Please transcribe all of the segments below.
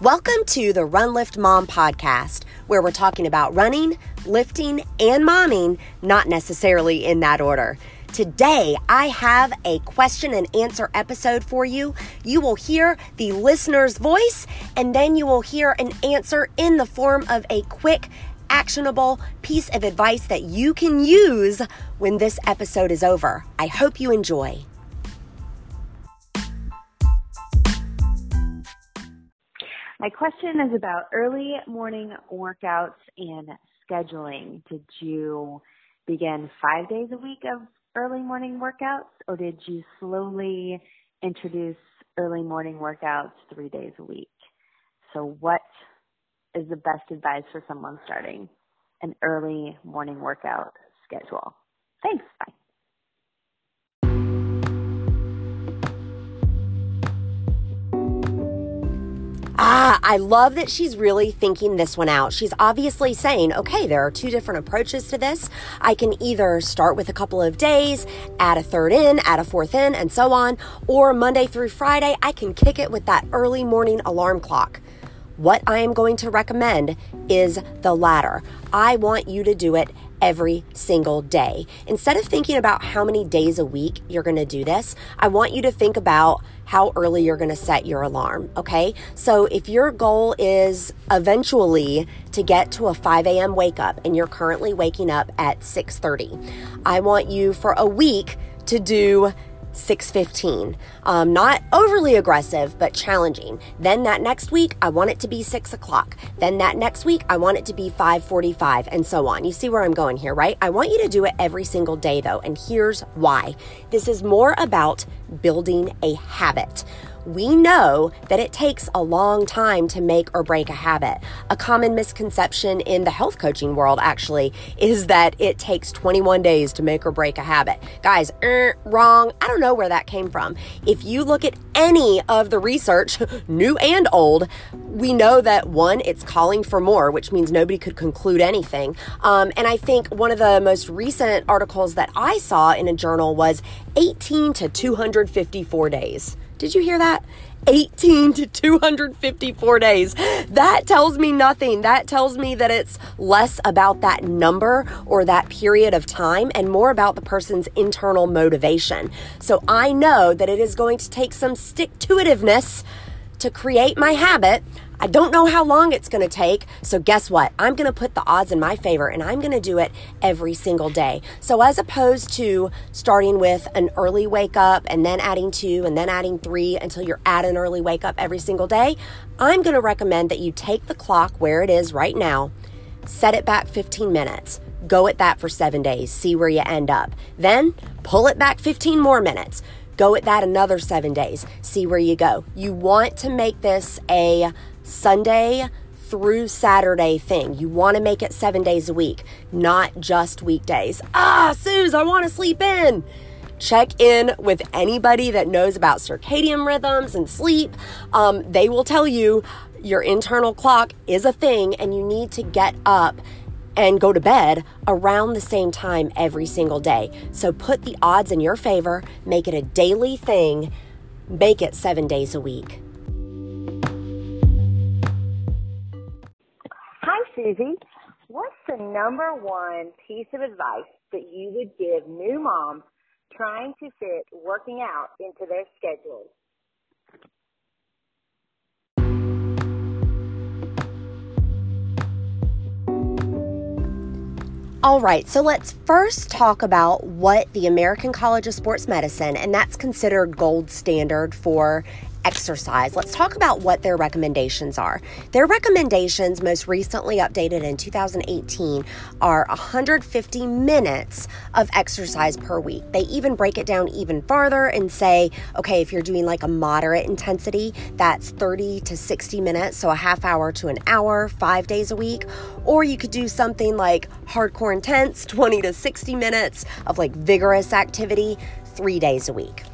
Welcome to the Run Lift Mom podcast, where we're talking about running, lifting, and momming, not necessarily in that order. Today, I have a question and answer episode for you. You will hear the listener's voice, and then you will hear an answer in the form of a quick, actionable piece of advice that you can use when this episode is over. I hope you enjoy. My question is about early morning workouts and scheduling. Did you begin five days a week of early morning workouts, or did you slowly introduce early morning workouts three days a week? So, what is the best advice for someone starting an early morning workout schedule? Thanks. Bye. Ah, I love that she's really thinking this one out. She's obviously saying, okay, there are two different approaches to this. I can either start with a couple of days, add a third in, add a fourth in, and so on, or Monday through Friday, I can kick it with that early morning alarm clock. What I am going to recommend is the latter. I want you to do it every single day. Instead of thinking about how many days a week you're going to do this, I want you to think about how early you're going to set your alarm. Okay. So if your goal is eventually to get to a 5 a.m. wake up and you're currently waking up at 6:30, I want you for a week to do 615. Um, not overly aggressive, but challenging. Then that next week, I want it to be six o'clock. Then that next week, I want it to be 545 and so on. You see where I'm going here, right? I want you to do it every single day though. And here's why. This is more about building a habit we know that it takes a long time to make or break a habit. A common misconception in the health coaching world, actually, is that it takes 21 days to make or break a habit. Guys, er, wrong. I don't know where that came from. If you look at any of the research, new and old, we know that one, it's calling for more, which means nobody could conclude anything. Um, and I think one of the most recent articles that I saw in a journal was 18 to 254 days. Did you hear that? 18 to 254 days. That tells me nothing. That tells me that it's less about that number or that period of time and more about the person's internal motivation. So I know that it is going to take some stick to itiveness to create my habit I don't know how long it's going to take. So, guess what? I'm going to put the odds in my favor and I'm going to do it every single day. So, as opposed to starting with an early wake up and then adding two and then adding three until you're at an early wake up every single day, I'm going to recommend that you take the clock where it is right now, set it back 15 minutes. Go at that for seven days, see where you end up. Then pull it back 15 more minutes. Go at that another seven days, see where you go. You want to make this a Sunday through Saturday thing. You want to make it seven days a week, not just weekdays. Ah, Suze, I want to sleep in. Check in with anybody that knows about circadian rhythms and sleep. Um, they will tell you your internal clock is a thing and you need to get up and go to bed around the same time every single day. So put the odds in your favor, make it a daily thing, make it seven days a week. Susie, what's the number one piece of advice that you would give new moms trying to fit working out into their schedules? All right, so let's first talk about what the American College of Sports Medicine, and that's considered gold standard for exercise, let's talk about what their recommendations are. Their recommendations, most recently updated in 2018, are 150 minutes of exercise per week. They even break it down even farther and say, okay, if you're doing like a moderate intensity, that's 30 to 60 minutes, so a half hour to an hour, five days a week. Or you could do something like hardcore intense, 20 to 60 minutes of like vigorous activity, three days a week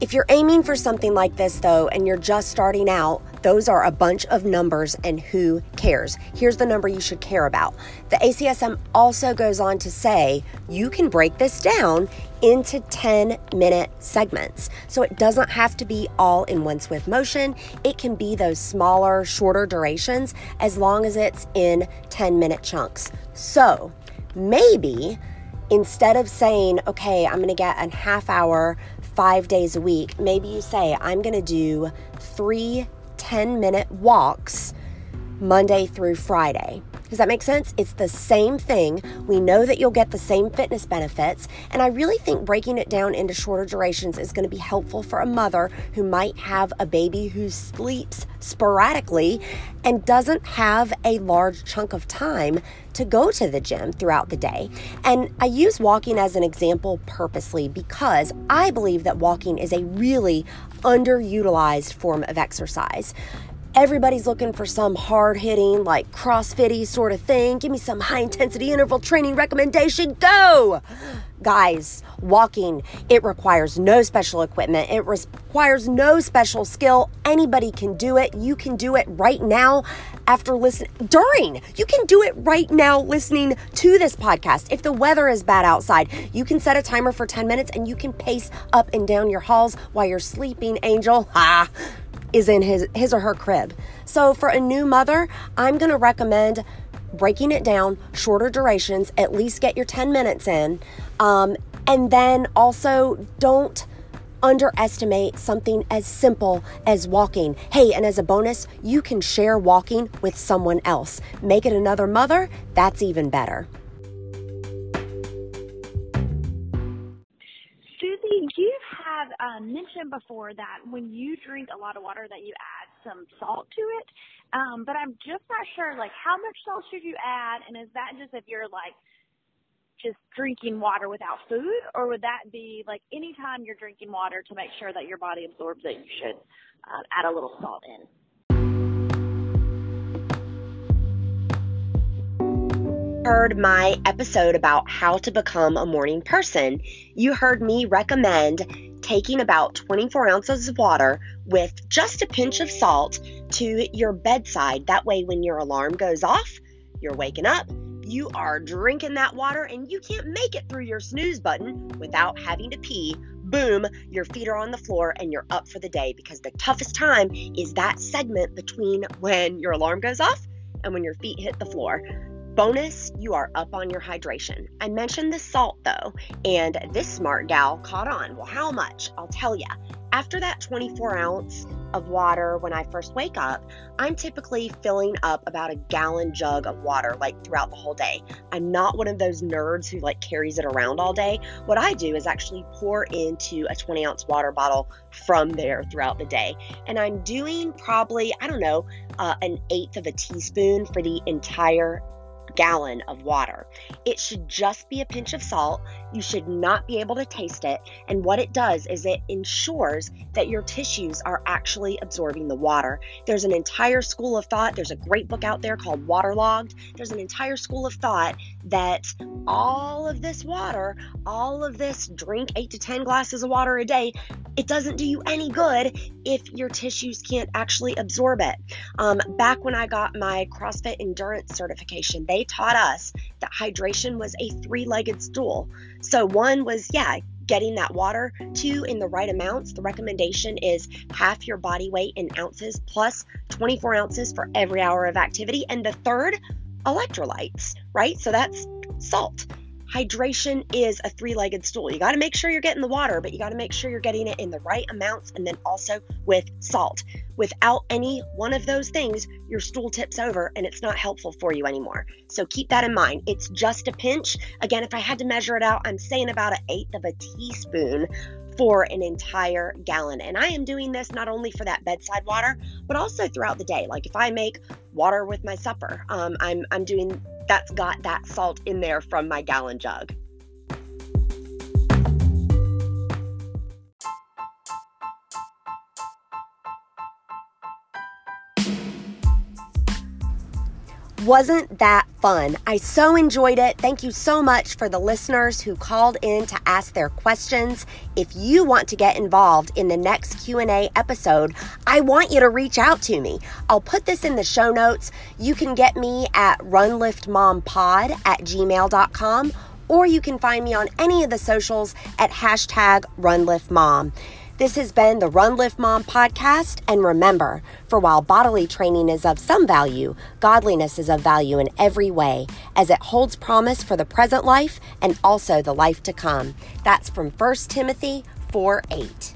If you're aiming for something like this, though, and you're just starting out, those are a bunch of numbers, and who cares? Here's the number you should care about. The ACSM also goes on to say you can break this down into 10 minute segments. So it doesn't have to be all in one swift motion. It can be those smaller, shorter durations as long as it's in 10 minute chunks. So maybe instead of saying, okay, I'm going to get a half hour five days a week, maybe you say, I'm going to do three 10 minute walks Monday through Friday. Does that make sense? It's the same thing. We know that you'll get the same fitness benefits. And I really think breaking it down into shorter durations is going to be helpful for a mother who might have a baby who sleeps sporadically and doesn't have a large chunk of time to go to the gym throughout the day. And I use walking as an example purposely because I believe that walking is a really underutilized form of exercise. Everybody's looking for some hard hitting, like CrossFitty sort of thing. Give me some high intensity interval training recommendation. Go! Guys, walking, it requires no special equipment. It requires no special skill. Anybody can do it. You can do it right now after listening, during. You can do it right now listening to this podcast. If the weather is bad outside, you can set a timer for 10 minutes and you can pace up and down your halls while you're sleeping, Angel. Ha! Is in his his or her crib. So for a new mother, I'm going to recommend breaking it down, shorter durations, at least get your 10 minutes in. Um, and then also don't underestimate something as simple as walking. Hey, and as a bonus, you can share walking with someone else. Make it another mother, that's even better. Um, mentioned before that when you drink a lot of water that you add some salt to it. Um, but I'm just not sure, like, how much salt should you add? And is that just if you're like just drinking water without food, or would that be like anytime you're drinking water to make sure that your body absorbs it, you should uh, add a little salt in? heard my episode about how to become a morning person, you heard me recommend taking about 24 ounces of water with just a pinch of salt to your bedside. That way, when your alarm goes off, you're waking up, you are drinking that water, and you can't make it through your snooze button without having to pee. Boom, your feet are on the floor and you're up for the day because the toughest time is that segment between when your alarm goes off and when your feet hit the floor. Bonus, you are up on your hydration. I mentioned the salt though, and this smart gal caught on. Well, how much? I'll tell you. After that 24 ounce of water when I first wake up, I'm typically filling up about a gallon jug of water like throughout the whole day. I'm not one of those nerds who like carries it around all day. What I do is actually pour into a 20 ounce water bottle from there throughout the day. And I'm doing probably, I don't know, uh, an eighth of a teaspoon for the entire gallon of water. It should just be a pinch of salt. You should not be able to taste it. And what it does is it ensures that your tissues are actually absorbing the water. There's an entire school of thought. There's a great book out there called Waterlogged. There's an entire school of thought that all of this water, all of this drink eight to 10 glasses of water a day, it doesn't do you any good if your tissues can't actually absorb it. Um, back when I got my CrossFit endurance certification, they taught us that hydration was a three legged stool. So, one was, yeah, getting that water. Two, in the right amounts. The recommendation is half your body weight in ounces plus 24 ounces for every hour of activity. And the third, electrolytes, right? So that's salt hydration is a three legged stool. You got to make sure you're getting the water, but you got to make sure you're getting it in the right amounts and then also with salt. Without any one of those things, your stool tips over and it's not helpful for you anymore. So keep that in mind. It's just a pinch. Again, if I had to measure it out, I'm saying about an eighth of a teaspoon for an entire gallon. And I am doing this not only for that bedside water, but also throughout the day. Like if I make water with my supper, um, I'm, I'm doing that's got that salt in there from my gallon jug. Wasn't that fun? I so enjoyed it. Thank you so much for the listeners who called in to ask their questions. If you want to get involved in the next Q&A episode, I want you to reach out to me. I'll put this in the show notes. You can get me at runliftmompod at gmail.com or you can find me on any of the socials at hashtag runliftmom. This has been the Run Lift Mom podcast. And remember, for while bodily training is of some value, godliness is of value in every way, as it holds promise for the present life and also the life to come. That's from 1 Timothy 4 8.